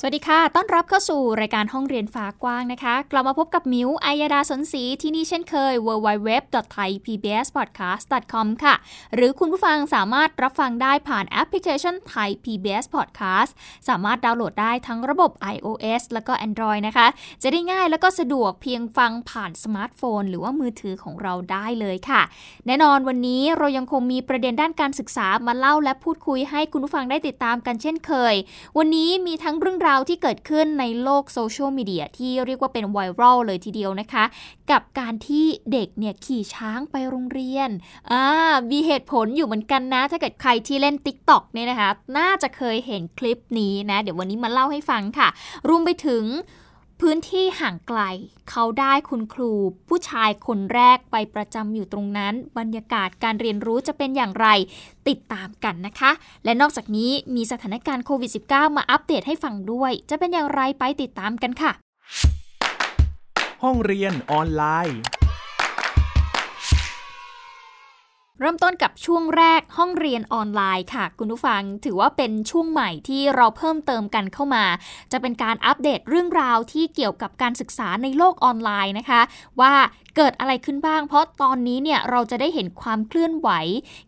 สวัสดีค่ะ ต้อนรับเข้าสู่รายการห้องเรียนฟ้ากว้างนะคะ กลับมาพบกับมิวอัยดาสนศรีที่นี่เช่นเคย www.thaipbspodcast.com ค่ะ หรือคุณผู้ฟังสามารถรับฟังได้ผ่านแอปพลิเคชัน Thai PBS Podcast สามารถดาวน์โหลดได้ทั้งระบบ iOS แล้วก็ Android นะคะ จะได้ง่ายแล้วก็สะดวกเพียงฟังผ่านสมาร์ทโฟน หรือว่ามือถือของเราได้เลยค่ะ แน่นอนวันนี้เรายังคงมีประเด็นด้านการศึกษามาเล่าและพูดคุยให้คุณผู้ฟังได้ติดตามกันเช่นเคย วันนี้มีทั้งเรื่องราวที่เกิดขึ้นในโลกโซเชียลมีเดียที่เรียกว่าเป็นไวรัลเลยทีเดียวนะคะ กับการที่เด็กเนี่ยขี่ช้างไปโรงเรียนอ่ามีเหตุผลอยู่เหมือนกันนะ ถ้าเกิดใครที่เล่น t ิ k t o อกเนี่ยนะคะ น่าจะเคยเห็นคลิปนี้นะ เดี๋ยววันนี้มาเล่าให้ฟังค่ะ รวมไปถึง พื้นที่ห่างไกล เขาได้คุณครู ผู้ชายคนแรกไปประจำอยู่ตรงนั้น บรรยากาศการเรียนรู้จะเป็นอย่างไร ติดตามกันนะคะ และนอกจากนี้มีสถานการณ์โควิด -19 มาอัปเดตให้ฟังด้วย จะเป็นอย่างไรไปติดตามกันค่ะ ห้องเรียนออนไลน์ เริ่มต้นกับช่วงแรกห้องเรียนออนไลน์ค่ะ คุณผู้ฟังถือว่าเป็นช่วงใหม่ที่เราเพิ่มเติมกันเข้ามา จะเป็นการอัปเดตเรื่องราวที่เกี่ยวกับการศึกษาในโลกออนไลน์นะคะ ว่าเกิดอะไรขึ้นบ้าง เพราะตอนนี้เนี่ยเราจะได้เห็นความเคลื่อนไหว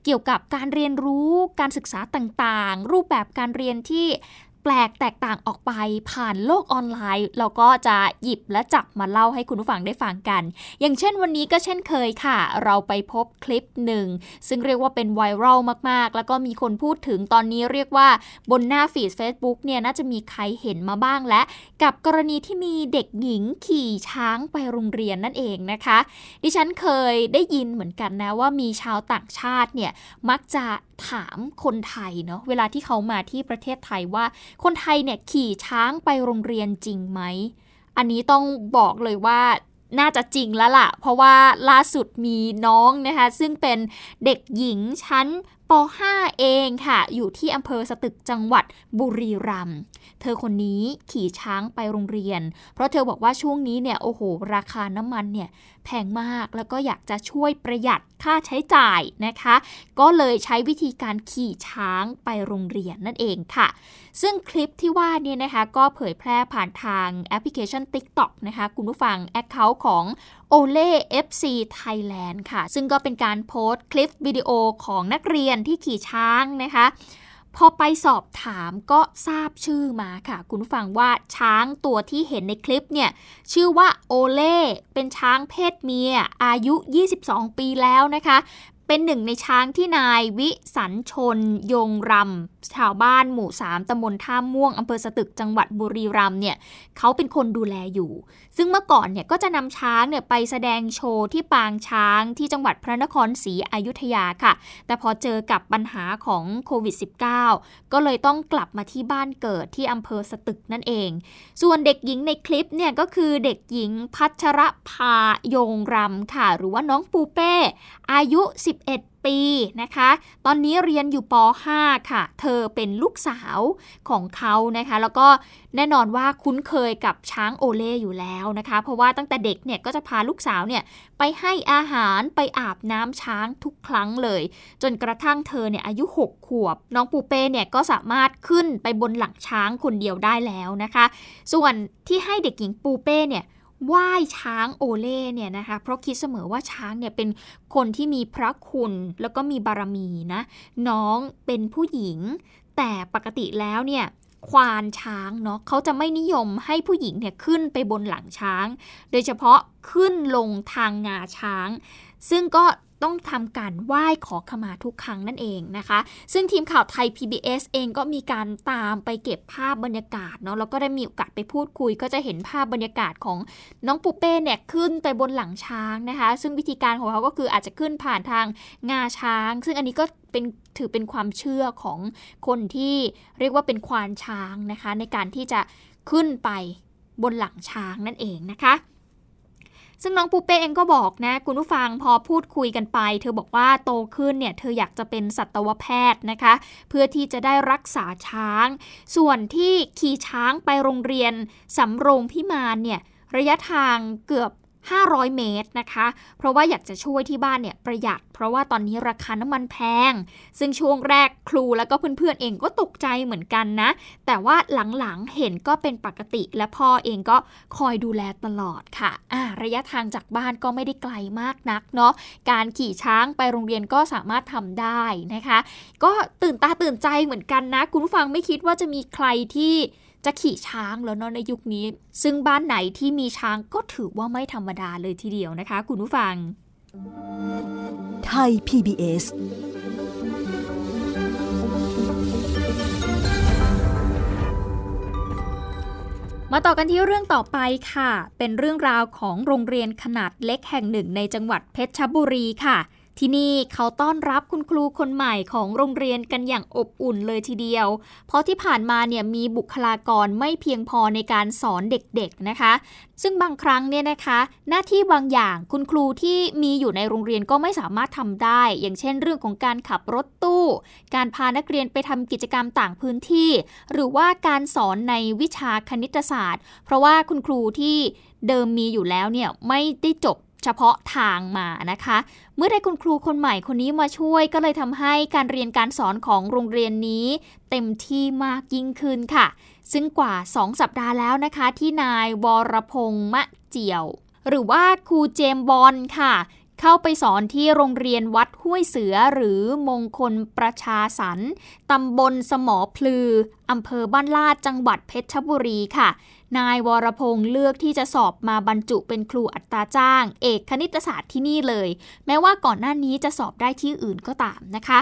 เกี่ยวกับการเรียนรู้การศึกษาต่างๆ รูปแบบการเรียนที่ ปลกแตกต่างออกไปผ่านโลกออนไลน์ เราก็จะหยิบและจับมาเล่าให้คุณผู้ฟังได้ฟังกัน อย่างเช่นวันนี้ก็เช่นเคยค่ะ เราไปพบคลิปหนึ่ง ซึ่งเรียกว่าเป็นไวรัลมากๆ แล้วก็มีคนพูดถึงตอนนี้เรียกว่าบนหน้าฟีด Facebook เนี่ยน่าจะมีใครเห็นมาบ้างและ กับกรณีที่มีเด็กหญิงขี่ช้างไปโรงเรียนนั่นเองนะคะ ดิฉันเคยได้ยินเหมือนกันนะว่ามีชาวต่างชาติเนี่ยมักจะ ถามคนไทยเนาะเวลาที่เขามาที่ประเทศไทยว่า คนไทยเนี่ยขี่ช้างไปโรงเรียนจริงไหม อันนี้ต้องบอกเลยว่าน่าจะจริงแล้วล่ะ เพราะว่าล่าสุดมีน้องนะคะ ซึ่งเป็นเด็กหญิงชั้น ป .5 เองค่ะ อยู่ที่อำเภอสตึกจังหวัดบุรีรัมย์เธอคนนี้ขี่ช้างไปโรงเรียน เพราะเธอบอกว่าช่วงนี้เนี่ยโอ้โห ราคาน้ำมันเนี่ยแพงมากแล้วก็อยากจะช่วยประหยัดค่าใช้จ่ายนะคะ ก็เลยใช้วิธีการขี่ช้างไปโรงเรียนนั่นเองค่ะ ซึ่งคลิปที่ว่านี่นะคะก็เผยแพร่ผ่านทางแอปพลิเคชัน TikTok นะคะ คุณผู้ฟังแอคเคาท์ของ o l e FC Thailand ค่ะ ซึ่งก็เป็นการโพสต์คลิปวิดีโอของนักเรียนที่ขี่ช้างนะคะ พอไปสอบถามก็ทราบชื่อมาค่ะ คุณฟังว่าช้างตัวที่เห็นในคลิปเนี่ย ชื่อว่าโอเล่ เป็นช้างเพศเมีย อายุ 22 ปีแล้วนะคะ เป็นหนึ่งในช้างที่นายวิสันชนยงรำชาวบ้านหมู่3ตำบลท่าม่วงอำเภอสตึกจังหวัดบุรีรัมย์เนี่ยเขาเป็นคนดูแลอยู่ ซึ่งเมื่อก่อนเนี่ยก็จะนำช้างเนี่ยไปแสดงโชว์ที่ปางช้างที่จังหวัดพระนครศรีอยุธยาค่ะ แต่พอเจอกับปัญหาของโควิด -19 ก็เลยต้องกลับมาที่บ้านเกิดที่อำเภอสตึกนั่นเอง ส่วนเด็กหญิงในคลิปเนี่ยก็คือเด็กหญิงพัชรภายงรำค่ะ หรือว่าน้องปูเป้อายุ11 ปีนะคะ ตอนนี้เรียนอยู่ป .5 ค่ะ เธอเป็นลูกสาวของเขานะคะ แล้วก็แน่นอนว่าคุ้นเคยกับช้างโอเล่อยู่แล้วนะคะ เพราะว่าตั้งแต่เด็กเนี่ยก็จะพาลูกสาวเนี่ยไปให้อาหารไปอาบน้ำช้างทุกครั้งเลย จนกระทั่งเธอเนี่ยอายุ 6 ขวบ น้องปูเป้เนี่ยก็สามารถขึ้นไปบนหลังช้างคนเดียวได้แล้วนะคะ ส่วนที่ให้เด็กหญิงปูเป้เนี่ย ไหว้ช้างโอเล่เนี่ยนะคะ เพราะคิดเสมอว่าช้างเนี่ยเป็นคนที่มีพระคุณแล้วก็มีบารมีนะ น้องเป็นผู้หญิง แต่ปกติแล้วเนี่ยควานช้างเนาะเขาจะไม่นิยมให้ผู้หญิงเนี่ยขึ้นไปบนหลังช้าง โดยเฉพาะขึ้นลงทางงาช้าง ซึ่งก็ ต้องทำการไหว้ขอขมาทุกครั้งนั่นเองนะคะ ซึ่งทีมข่าวไทย PBS เองก็มีการตามไปเก็บภาพบรรยากาศเนาะแล้วก็ได้มีโอกาสไปพูดคุย ก็จะเห็นภาพบรรยากาศของน้องปูเป้เนี่ยขึ้นไปบนหลังช้างนะคะ ซึ่งวิธีการของเขาก็คืออาจจะขึ้นผ่านทางงาช้าง ซึ่งอันนี้ก็เป็นถือเป็นความเชื่อของคนที่เรียกว่าเป็นควานช้างนะคะ ในการที่จะขึ้นไปบนหลังช้างนั่นเองนะคะ ซึ่งน้องปูเป้เองก็บอกนะ คุณผู้ฟังพอพูดคุยกันไป เธอบอกว่าโตขึ้นเนี่ย เธออยากจะเป็นสัตวแพทย์นะคะ เพื่อที่จะได้รักษาช้าง ส่วนที่ขี่ช้างไปโรงเรียนสำโรงพิมานเนี่ยระยะทางเกือบ 500 เมตรนะคะ เพราะว่าอยากจะช่วยที่บ้านเนี่ยประหยัด เพราะว่าตอนนี้ราคาน้ำมันแพง ซึ่งช่วงแรกครูแล้วก็เพื่อนๆเองก็ตกใจเหมือนกันนะ แต่ว่าหลังๆเห็นก็เป็นปกติ และพ่อเองก็คอยดูแลตลอดค่ะอ่าระยะทางจากบ้านก็ไม่ได้ไกลมากนักเนาะ การขี่ช้างไปโรงเรียนก็สามารถทำได้นะคะ ก็ตื่นตาตื่นใจเหมือนกันนะ คุณผู้ฟังไม่คิดว่าจะมีใครที่ จะขี่ช้างแล้วเนาะในยุคนี้ ซึ่งบ้านไหนที่มีช้างก็ถือว่าไม่ธรรมดาเลยทีเดียวนะคะ คุณผู้ฟัง ไทย PBS มาต่อกันที่เรื่องต่อไปค่ะ เป็นเรื่องราวของโรงเรียนขนาดเล็กแห่งหนึ่งในจังหวัดเพชรบุรีค่ะ ที่นี่เขาต้อนรับคุณครูคนใหม่ของโรงเรียนกันอย่างอบอุ่นเลยทีเดียว เพราะที่ผ่านมาเนี่ยมีบุคลากรไม่เพียงพอในการสอนเด็กๆนะคะ ซึ่งบางครั้งเนี่ยนะคะ หน้าที่บางอย่างคุณครูที่มีอยู่ในโรงเรียนก็ไม่สามารถทำได้ อย่างเช่น เรื่องของการขับรถตู้ การพานักเรียนไปทำกิจกรรมต่างพื้นที่ หรือว่าการสอนในวิชาคณิตศาสตร์ เพราะว่าคุณครูที่เดิมมีอยู่แล้วเนี่ยไม่ได้จบ เฉพาะทางมานะคะ เมื่อได้คุณครูคนใหม่คนนี้มาช่วยก็เลยทำให้การเรียนการสอนของโรงเรียนนี้ เต็มที่มากยิ่งขึ้นค่ะ ซึ่งกว่า 2 สัปดาห์แล้วนะคะ ที่นายวรพงษ์มะเจียว หรือว่าครูเจมบอลค่ะ เข้าไปสอนที่โรงเรียนวัดห้วยเสือหรือมงคลประชาสรรตำบลสมอพลืออำเภอบ้านลาดจังหวัดเพชรบุรีค่ะ นายวรพงษ์เลือกที่จะสอบมาบรรจุเป็นครูอัตราจ้าง เอกคณิตศาสตร์ที่นี่เลย แม้ว่าก่อนหน้านี้จะสอบได้ที่อื่นก็ตามนะคะ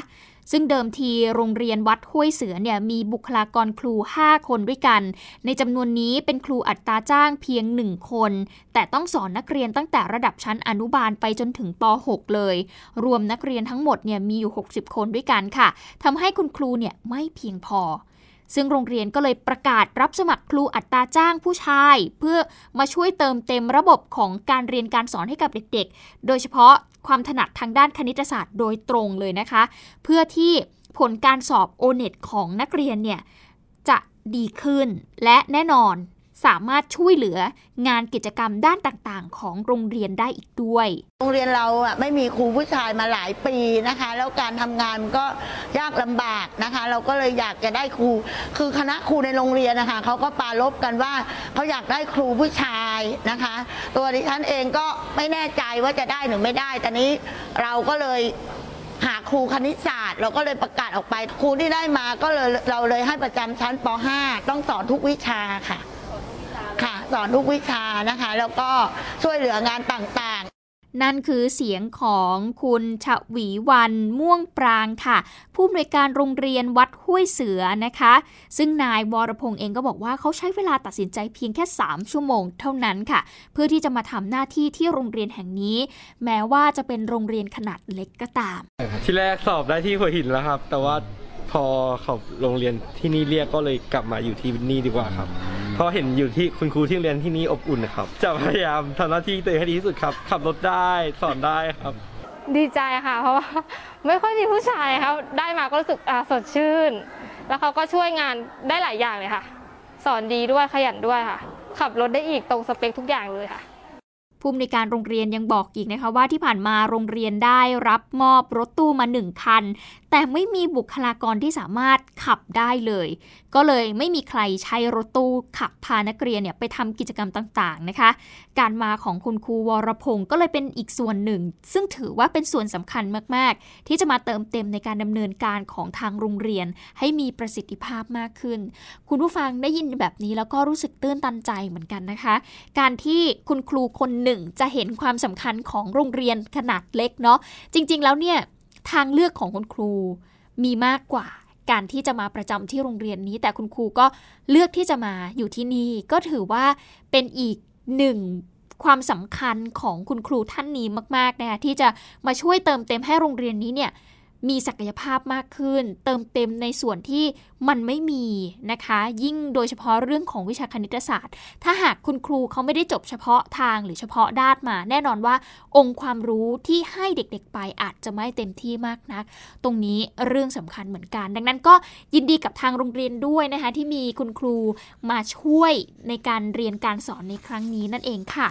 ซึ่งเดิมทีโรงเรียนวัดห้วยเสือเนี่ยมีบุคลากรครู 5 คนด้วยกัน ในจำนวนนี้เป็นครูอัตราจ้างเพียง 1 คน แต่ต้องสอนนักเรียนตั้งแต่ระดับชั้นอนุบาลไปจนถึงป .6 เลย รวมนักเรียนทั้งหมดเนี่ยมีอยู่ 60 คนด้วยกันค่ะทำให้คุณครูเนี่ยไม่เพียงพอ ซึ่งโรงเรียนก็เลยประกาศรับสมัครครูอัตราจ้างผู้ชาย เพื่อมาช่วยเติมเต็มระบบของการเรียนการสอนให้กับเด็กๆ โดยเฉพาะความถนัดทางด้านคณิตศาสตร์โดยตรงเลยนะคะ เพื่อที่ผลการสอบโอเน็ตของนักเรียนเนี่ยจะดีขึ้น และแน่นอน สามารถช่วยเหลืองานกิจกรรมด้านต่างๆ ของโรงเรียนได้อีกด้วย โรงเรียนเราอะไม่มีครูผู้ชายมาหลายปีนะคะ แล้วการทำงานก็ยากลำบากนะคะ เราก็เลยอยากจะได้ครู คือคณะครูในโรงเรียนนะคะเขาก็ปาลบกันว่าเขาอยากได้ครูผู้ชายนะคะ ตัวดิฉันเองก็ไม่แน่ใจว่าจะได้หรือไม่ได้แต่นี้เราก็เลยหาครูคณิตศาสตร์เราก็เลยประกาศออกไป ครูที่ได้มาก็เลยเราเลยให้ประจำชั้นป .5 ต้องสอนทุกวิชาค่ะ ค่ะ สอนทุกวิชานะคะ แล้วก็ช่วยเหลืองานต่างนั่นคือเสียงของคุณชวีวันม่วงปรางค่ะ ผู้อำนวยการโรงเรียนวัดห้วยเสือนะคะ ซึ่งนายวรพงษ์เองก็บอกว่าเขาใช้เวลาตัดสินใจเพียงแค่ 3 ชั่วโมงเท่านั้นค่ะ เพื่อที่จะมาทำหน้าที่ที่โรงเรียนแห่งนี้ แม้ว่าจะเป็นโรงเรียนขนาดเล็กก็ตาม ที่แรกสอบได้ที่หัวหินแล้วครับ แต่ว่าพอเขาโรงเรียนที่นี่เรียกก็เลยกลับมาอยู่ที่นี่ดีกว่าครับ เพราะเห็นอยู่ที่คุณครูที่เรียนที่นี่อบอุ่นครับจะพยายามทำหน้าที่ตัวเองให้ดีที่สุดครับ ขับรถได้สอนได้ครับ ดีใจค่ะ เพราะว่าไม่ค่อยมีผู้ชายครับได้มาก็รู้สึกสดชื่น แล้วเขาก็ช่วยงานได้หลายอย่างเลยค่ะ สอนดีด้วยขยันด้วยค่ะ ขับรถได้อีกตรงสเปคทุกอย่างเลยค่ะผู้อำนวยการโรงเรียนยังบอกอีกนะคะว่าที่ผ่านมาโรงเรียนได้รับมอบรถตู้มาหนึ่งคัน แต่ไม่มีบุคลากรที่สามารถขับได้เลย ก็เลยไม่มีใครใช้รถตู้ขับพานักเรียนเนี่ยไปทำกิจกรรมต่างๆนะคะ การมาของคุณครูวรพงศ์ก็เลยเป็นอีกส่วนหนึ่ง ซึ่งถือว่าเป็นส่วนสำคัญมากๆ ที่จะมาเติมเต็มในการดำเนินการของทางโรงเรียน ให้มีประสิทธิภาพมากขึ้น คุณผู้ฟังได้ยินแบบนี้แล้วก็รู้สึกตื้นตันใจเหมือนกันนะคะ การที่คุณครูคนหนึ่งจะเห็นความสำคัญของโรงเรียนขนาดเล็กเนาะจริง ๆ แล้วเนี่ย ทางเลือกของคุณครูมีมากกว่าการที่จะมาประจำที่โรงเรียนนี้ แต่คุณครูก็เลือกที่จะมาอยู่ที่นี่ ก็ถือว่าเป็นอีกหนึ่งความสำคัญของคุณครูท่านนี้มากๆนะคะที่จะมาช่วยเติมเต็มให้โรงเรียนนี้เนี่ย มีศักยภาพมากขึ้น เติมเต็มในส่วนที่มันไม่มีนะคะ ยิ่งโดยเฉพาะเรื่องของวิชาคณิตศาสตร์ ถ้าหากคุณครูเขาไม่ได้จบเฉพาะทางหรือเฉพาะด้านมา แน่นอนว่าองค์ความรู้ที่ให้เด็กๆไปอาจจะไม่เต็มที่มากนัก ตรงนี้เรื่องสำคัญเหมือนกัน ดังนั้นก็ยินดีกับทางโรงเรียนด้วยนะคะที่มีคุณครูมาช่วยในการเรียนการสอนในครั้งนี้นั่นเองค่ะ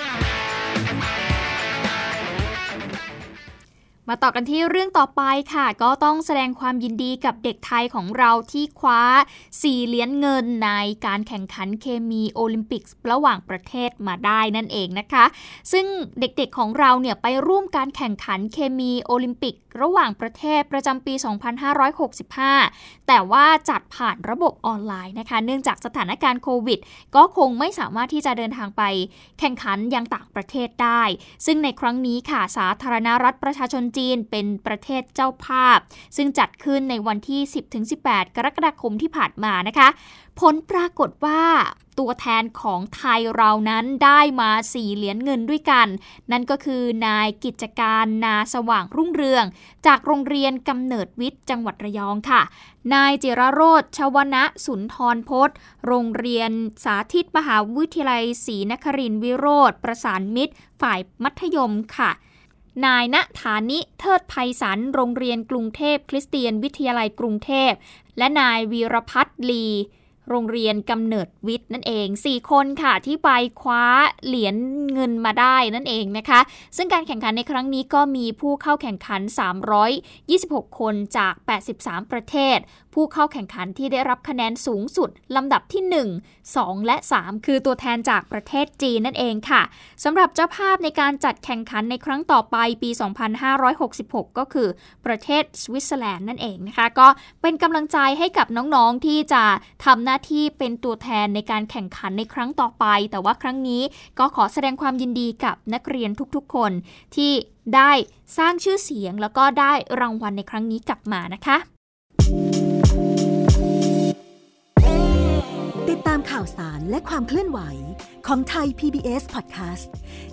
มาต่อกันที่เรื่องต่อไปค่ะ ก็ต้องแสดงความยินดีกับเด็กไทยของเราที่คว้า 4 เหรียญเงินในการแข่งขันเคมีโอลิมปิกระหว่างประเทศมาได้นั่นเองนะคะ ซึ่งเด็กๆของเราเนี่ยไปร่วมการแข่งขันเคมีโอลิมปิก ระหว่างประเทศประจำปี 2565 แต่ว่าจัดผ่านระบบออนไลน์นะคะ เนื่องจากสถานการณ์โควิด ก็คงไม่สามารถที่จะเดินทางไป แข่งขันยังต่างประเทศได้ ซึ่งในครั้งนี้ค่ะสาธารณรัฐประชาชนจีนเป็นประเทศเจ้าภาพ ซึ่งจัดขึ้นในวันที่ 10-18 กรกฎาคมที่ผ่านมานะคะ ผลปรากฏว่าตัวแทนของไทยเรานั้นได้มา 4 เหรียญเงินด้วยกัน นั่นก็คือนายกิจการนาสว่างรุ่งเรือง จากโรงเรียนกำเนิดวิทย์จังหวัดระยองค่ะ นายจิรโรธชวนะสุนทรพจน์ โรงเรียนสาธิตมหาวิทยาลัยศรีนครินทร์วิโรธประสานมิตร ฝ่ายมัธยมค่ะ นายณฐานิเทิดภัยสรรโรงเรียนกรุงเทพ คริสเตียนวิทยาลัยกรุงเทพ และนายวีรพัฒน์ลี โรงเรียนกำเนิดวิทย์นั่นเอง 4 คนค่ะที่ไปคว้าเหรียญเงินมาได้นั่นเองนะคะ ซึ่งการแข่งขันในครั้งนี้ก็มีผู้เข้าแข่งขัน 326 คนจาก 83 ประเทศ ผู้เข้าแข่งขันที่ได้รับคะแนนสูงสุดลำดับที่ 1 2 และ 3 คือตัวแทนจากประเทศจีนนั่นเองค่ะสำหรับเจ้าภาพในการจัดแข่งขันในครั้งต่อไปปี 2566 ก็คือประเทศสวิตเซอร์แลนด์นั่นเองนะคะ ก็เป็นกำลังใจให้กับน้องๆที่จะทำหน้าที่เป็นตัวแทนในการแข่งขันในครั้งต่อไป แต่ว่าครั้งนี้ก็ขอแสดงความยินดีกับนักเรียนทุกๆ คนที่ได้สร้างชื่อเสียงแล้วก็ได้รางวัลในครั้งนี้กลับมานะคะ ติดตามข่าวสารและความเคลื่อนไหวของไทย PBS Podcast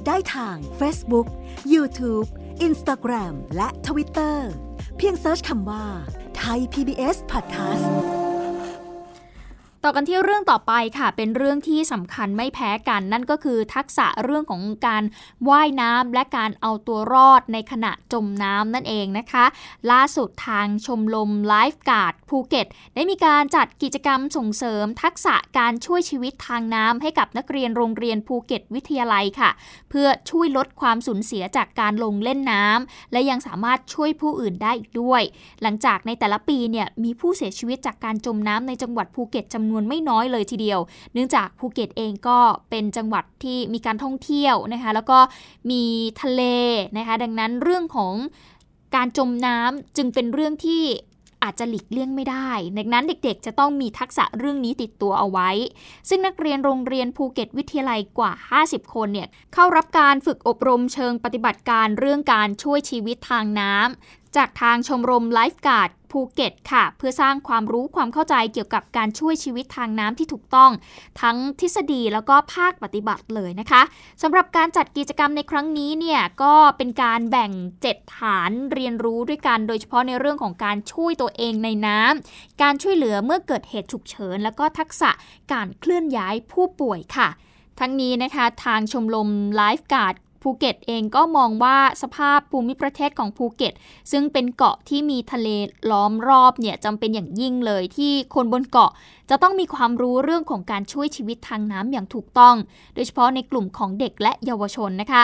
ได้ทาง Facebook, YouTube, Instagram และ Twitter เพียงเซิร์ชคำว่าไทย PBS Podcast ต่อกันที่เรื่องต่อไปค่ะ เป็นเรื่องที่สำคัญไม่แพ้กัน นั่นก็คือทักษะเรื่องของการว่ายน้ำและการเอาตัวรอดในขณะจมน้ำนั่นเองนะคะ ล่าสุดทางชมรมไลฟ์การ์ดภูเก็ต ได้มีการจัดกิจกรรมส่งเสริม ทักษะการช่วยชีวิตทางน้ำให้กับนักเรียนโรงเรียนภูเก็ตวิทยาลัยค่ะ เพื่อช่วยลดความสูญเสียจากการลงเล่นน้ำและยังสามารถช่วยผู้อื่นได้อีกด้วย หลังจากในแต่ละปีเนี่ยมีผู้เสียชีวิตจากการจมน้ำในจังหวัดภูเก็ตจำนวนไม่น้อยเลยทีเดียว เนื่องจากภูเก็ตเองก็เป็นจังหวัดที่มีการท่องเที่ยวนะคะ แล้วก็มีทะเลนะคะ ดังนั้นเรื่องของการจมน้ำจึงเป็นเรื่องที่อาจจะหลีกเลี่ยงไม่ได้ ดังนั้นเด็กๆ จะต้องมีทักษะเรื่องนี้ติดตัวเอาไว้ ซึ่งนักเรียนโรงเรียนภูเก็ตวิทยาลัยกว่า 50 คนเนี่ยเข้ารับการฝึกอบรมเชิงปฏิบัติการเรื่องการช่วยชีวิตทางน้ำจากทางชมรมไลฟ์การ์ดภูเก็ตค่ะ เพื่อสร้างความรู้ความเข้าใจเกี่ยวกับการช่วยชีวิตทางน้ำที่ถูกต้อง ทั้งทฤษฎีแล้วก็ภาคปฏิบัติเลยนะคะสำหรับการจัดกิจกรรมในครั้งนี้เนี่ยก็เป็นการแบ่ง 7 ฐานเรียนรู้ด้วยกัน โดยเฉพาะในเรื่องของการช่วยตัวเองในน้ำการช่วยเหลือเมื่อเกิดเหตุฉุกเฉิน แล้วก็ทักษะการเคลื่อนย้ายผู้ป่วยค่ะทั้งนี้นะคะทางชมรมไลฟ์การ์ด ภูเก็ตเองก็มองว่าสภาพภูมิประเทศของภูเก็ต ซึ่งเป็นเกาะที่มีทะเลล้อมรอบเนี่ยจำเป็นอย่างยิ่งเลยที่คนบนเกาะ จะต้องมีความรู้เรื่องของการช่วยชีวิตทางน้ำอย่างถูกต้อง โดยเฉพาะในกลุ่มของเด็กและเยาวชนนะคะ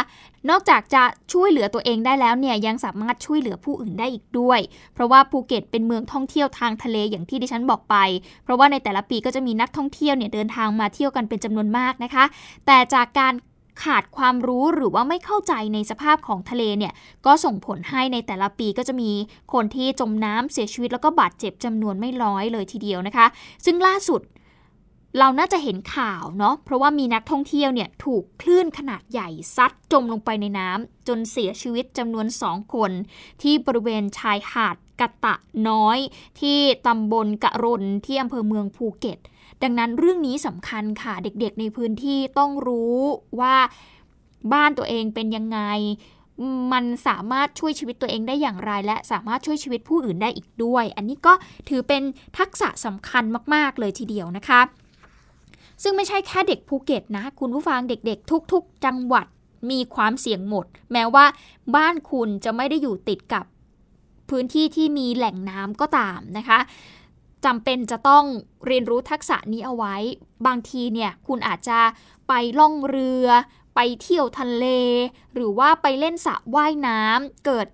นอกจากจะช่วยเหลือตัวเองได้แล้วเนี่ยยังสามารถช่วยเหลือผู้อื่นได้อีกด้วย เพราะว่าภูเก็ตเป็นเมืองท่องเที่ยวทางทะเลอย่างที่ดิฉันบอกไป เพราะว่าในแต่ละปีก็จะมีนักท่องเที่ยวเนี่ยเดินทางมาเที่ยวกันเป็นจำนวนมากนะคะ แต่จากการ ขาดความรู้หรือว่าไม่เข้าใจในสภาพของทะเลเนี่ยก็ส่งผลให้ในแต่ละปีก็จะมีคนที่จมน้ำเสียชีวิตแล้วก็บาดเจ็บจำนวนไม่น้อยเลยทีเดียวนะคะ ซึ่งล่าสุดเราน่าจะเห็นข่าวเนาะเพราะว่ามีนักท่องเที่ยวเนี่ยถูกคลื่นขนาดใหญ่ซัดจมลงไปในน้ำจนเสียชีวิตจำนวนสองคน ที่บริเวณชายหาดกะตะน้อย ที่ตำบลกะรนที่อำเภอเมืองภูเก็ต ดังนั้นเรื่องนี้สำคัญค่ะเด็กๆในพื้นที่ต้องรู้ว่าบ้านตัวเองเป็นยังไง มันสามารถช่วยชีวิตตัวเองได้อย่างไร และสามารถช่วยชีวิตผู้อื่นได้อีกด้วย อันนี้ก็ถือเป็นทักษะสำคัญมาก ๆ เลยทีเดียวนะคะ ซึ่งไม่ใช่แค่เด็กภูเก็ตนะ คุณผู้ฟังเด็ก ๆ ทุก ๆ จังหวัดมีความเสี่ยงหมด แม้ว่าบ้านคุณจะไม่ได้อยู่ติดกับพื้นที่ที่มีแหล่งน้ำก็ตามนะคะ จำเป็นจะต้องเรียนรู้ทักษะนี้เอาไว้ บางทีเนี่ยคุณอาจจะไปล่องเรือ ไปเที่ยวทะเล หรือว่าไปเล่นสระว่ายน้ำเกิด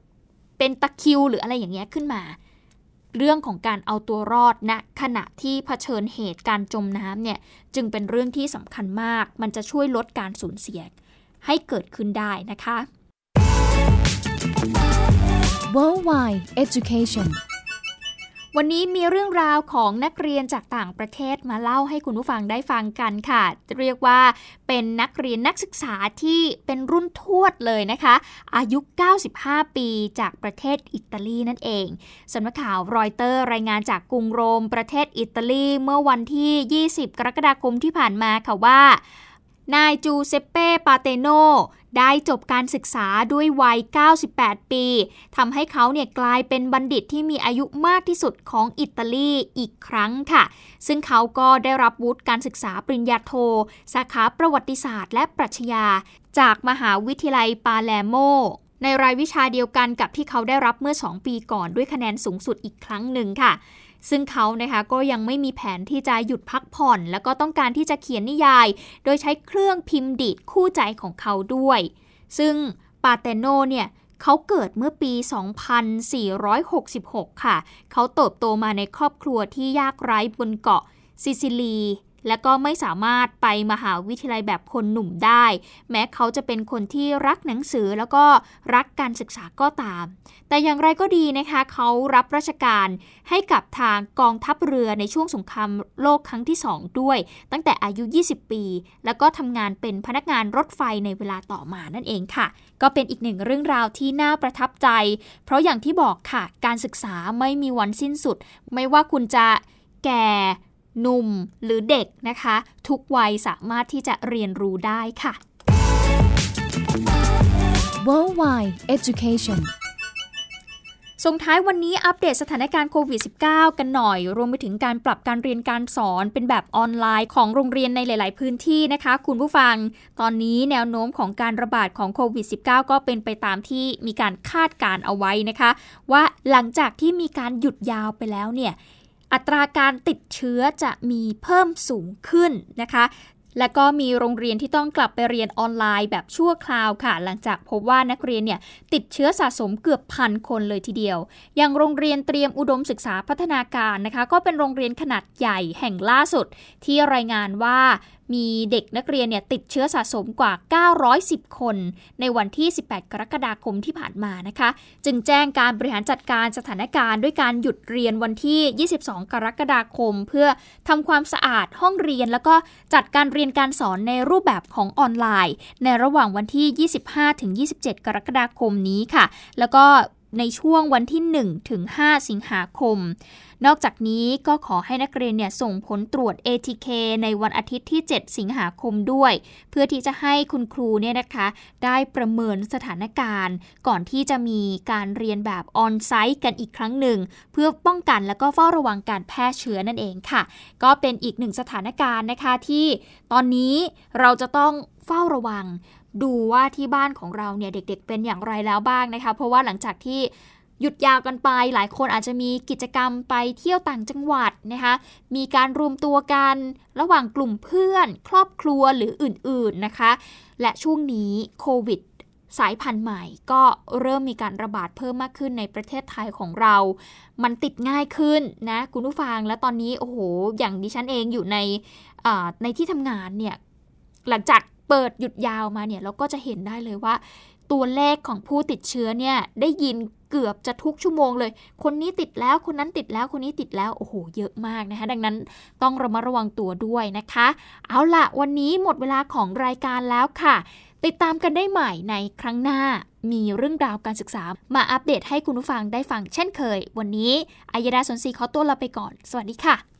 เป็นตะคิวหรืออะไรอย่างเงี้ยขึ้นมา เรื่องของการเอาตัวรอดณนะขณะที่เผชิญเหตุการจมน้ำเนี่ยจึงเป็นเรื่องที่สำคัญมาก มันจะช่วยลดการสูญเสีย ให้เกิดขึ้นได้นะคะ Worldwide Education วันนี้มีเรื่องราวของนักเรียนจากต่างประเทศมาเล่าให้คุณผู้ฟังได้ฟังกันค่ะ เรียกว่าเป็นนักเรียนนักศึกษาที่เป็นรุ่นทวดเลยนะคะ อายุ 95 ปีจากประเทศอิตาลีนั่นเองสำนักข่าวรอยเตอร์รายงานจากกรุงโรมประเทศอิตาลีเมื่อวันที่ 20 กรกฎาคมที่ผ่านมาค่ะว่า นายจูเซเป้ปาเตโนได้จบการศึกษาด้วยวัย 98 ปีทำให้เขาเนี่ยกลายเป็นบัณฑิตที่มีอายุมากที่สุดของอิตาลีอีกครั้งค่ะ ซึ่งเขาก็ได้รับวุฒิการศึกษาปริญญาโท สาขาประวัติศาสตร์และปรัชญา จากมหาวิทยาลัยปาเลโมในรายวิชาเดียวกันกับที่เขาได้รับเมื่อ 2 ปีก่อนด้วยคะแนนสูงสุดอีกครั้งหนึ่งค่ะ ซึ่งเขานะคะก็ยังไม่มีแผนที่จะหยุดพักผ่อน แล้วก็ต้องการที่จะเขียนนิยาย โดยใช้เครื่องพิมพ์ดีดคู่ใจของเขาด้วย ซึ่งปาเตโนเนี่ยเขาเกิดเมื่อปี 2466 ค่ะ เขาเติบโตมาในครอบครัวที่ยากไร้บนเกาะซิซิลี และก็ไม่สามารถไปมหาวิทยาลัยแบบคนหนุ่มได้ แม้เขาจะเป็นคนที่รักหนังสือแล้วก็รักการศึกษาก็ตาม แต่อย่างไรก็ดีนะคะ เขารับราชการให้กับทางกองทัพเรือในช่วงสงครามโลกครั้งที่ 2 ด้วย ตั้งแต่อายุ 20 ปี แล้วก็ทำงานเป็นพนักงานรถไฟในเวลาต่อมานั่นเองค่ะ ก็เป็นอีกหนึ่งเรื่องราวที่น่าประทับใจ เพราะอย่างที่บอกค่ะ การศึกษาไม่มีวันสิ้นสุด ไม่ว่าคุณจะแก่ หนุ่มหรือเด็กนะคะ ทุกวัยสามารถที่จะเรียนรู้ได้ค่ะ Worldwide Education ส่งท้ายวันนี้อัปเดตสถานการณ์โควิด -19 กันหน่อย รวมไปถึงการปรับการเรียนการสอนเป็นแบบออนไลน์ของโรงเรียนในหลาย ๆ พื้นที่นะคะ คุณผู้ฟัง ตอนนี้แนวโน้มของการระบาดของโควิด -19 ก็เป็นไปตามที่มีการคาดการเอาไว้นะคะ ว่าหลังจากที่มีการหยุดยาวไปแล้วเนี่ย อัตราการติดเชื้อจะมีเพิ่มสูงขึ้นนะคะ และก็มีโรงเรียนที่ต้องกลับไปเรียนออนไลน์แบบชั่วคราวค่ะ หลังจากพบว่านักเรียนเนี่ยติดเชื้อสะสมเกือบพันคนเลยทีเดียว อย่างโรงเรียนเตรียมอุดมศึกษาพัฒนาการนะคะ ก็เป็นโรงเรียนขนาดใหญ่แห่งล่าสุด ที่รายงานว่า มีเด็กนักเรียนเนี่ยติดเชื้อสะสมกว่า 910 คน ในวันที่ 18 กรกฎาคมที่ผ่านมานะคะ จึงแจ้งการบริหารจัดการสถานการณ์ด้วยการหยุดเรียนวันที่ 22 กรกฎาคม เพื่อทำความสะอาดห้องเรียน แล้วก็จัดการเรียนการสอนในรูปแบบของออนไลน์ ในระหว่างวันที่ 25-27 กรกฎาคมนี้ค่ะ แล้วก็ ในช่วงวันที่ 1 ถึง 5 สิงหาคม นอกจากนี้ก็ขอให้นักเรียนเนี่ยส่งผลตรวจ ATK ในวันอาทิตย์ที่ 7 สิงหาคมด้วย เพื่อที่จะให้คุณครูเนี่ยนะคะ ได้ประเมินสถานการณ์ ก่อนที่จะมีการเรียนแบบออนไซต์กันอีกครั้งหนึ่ง เพื่อป้องกันและก็เฝ้าระวังการแพร่เชื้อนั่นเองค่ะ ก็เป็นอีกหนึ่งสถานการณ์นะคะที่ตอนนี้เราจะต้องเฝ้าระวัง ดูว่าที่บ้านของเราเนี่ยเด็กๆ เป็นอย่างไรแล้วบ้างนะคะ เพราะว่าหลังจากที่หยุดยาวกันไป หลายคนอาจจะมีกิจกรรมไปเที่ยวต่างจังหวัดนะคะ มีการรวมตัวกันระหว่างกลุ่มเพื่อน ครอบครัวหรืออื่นๆนะคะ และช่วงนี้โควิดสายพันธุ์ใหม่ก็เริ่มมีการระบาดเพิ่มมากขึ้นในประเทศไทยของเรา มันติดง่ายขึ้นนะคุณผู้ฟัง และตอนนี้โอ้โห อย่างดิฉันเองอยู่ในในที่ทำงานเนี่ย หลังจาก เปิดหยุดยาวมาเนี่ยเราก็จะเห็นได้เลยว่า ตัวเลขของผู้ติดเชื้อเนี่ยได้ยินเกือบจะทุกชั่วโมงเลย คนนี้ติดแล้ว คนนั้นติดแล้ว คนนี้ติดแล้ว โอ้โห เยอะมากนะคะ ดังนั้นต้องระมัดระวังตัวด้วยนะคะ เอาละวันนี้หมดเวลาของรายการแล้วค่ะ ติดตามกันได้ใหม่ในครั้งหน้า มีเรื่องราวการศึกษา มาอัปเดตให้คุณผู้ฟังได้ฟังเช่นเคย วันนี้อายดาสนศรีขอตัวลาไปก่อน สวัสดีค่ะ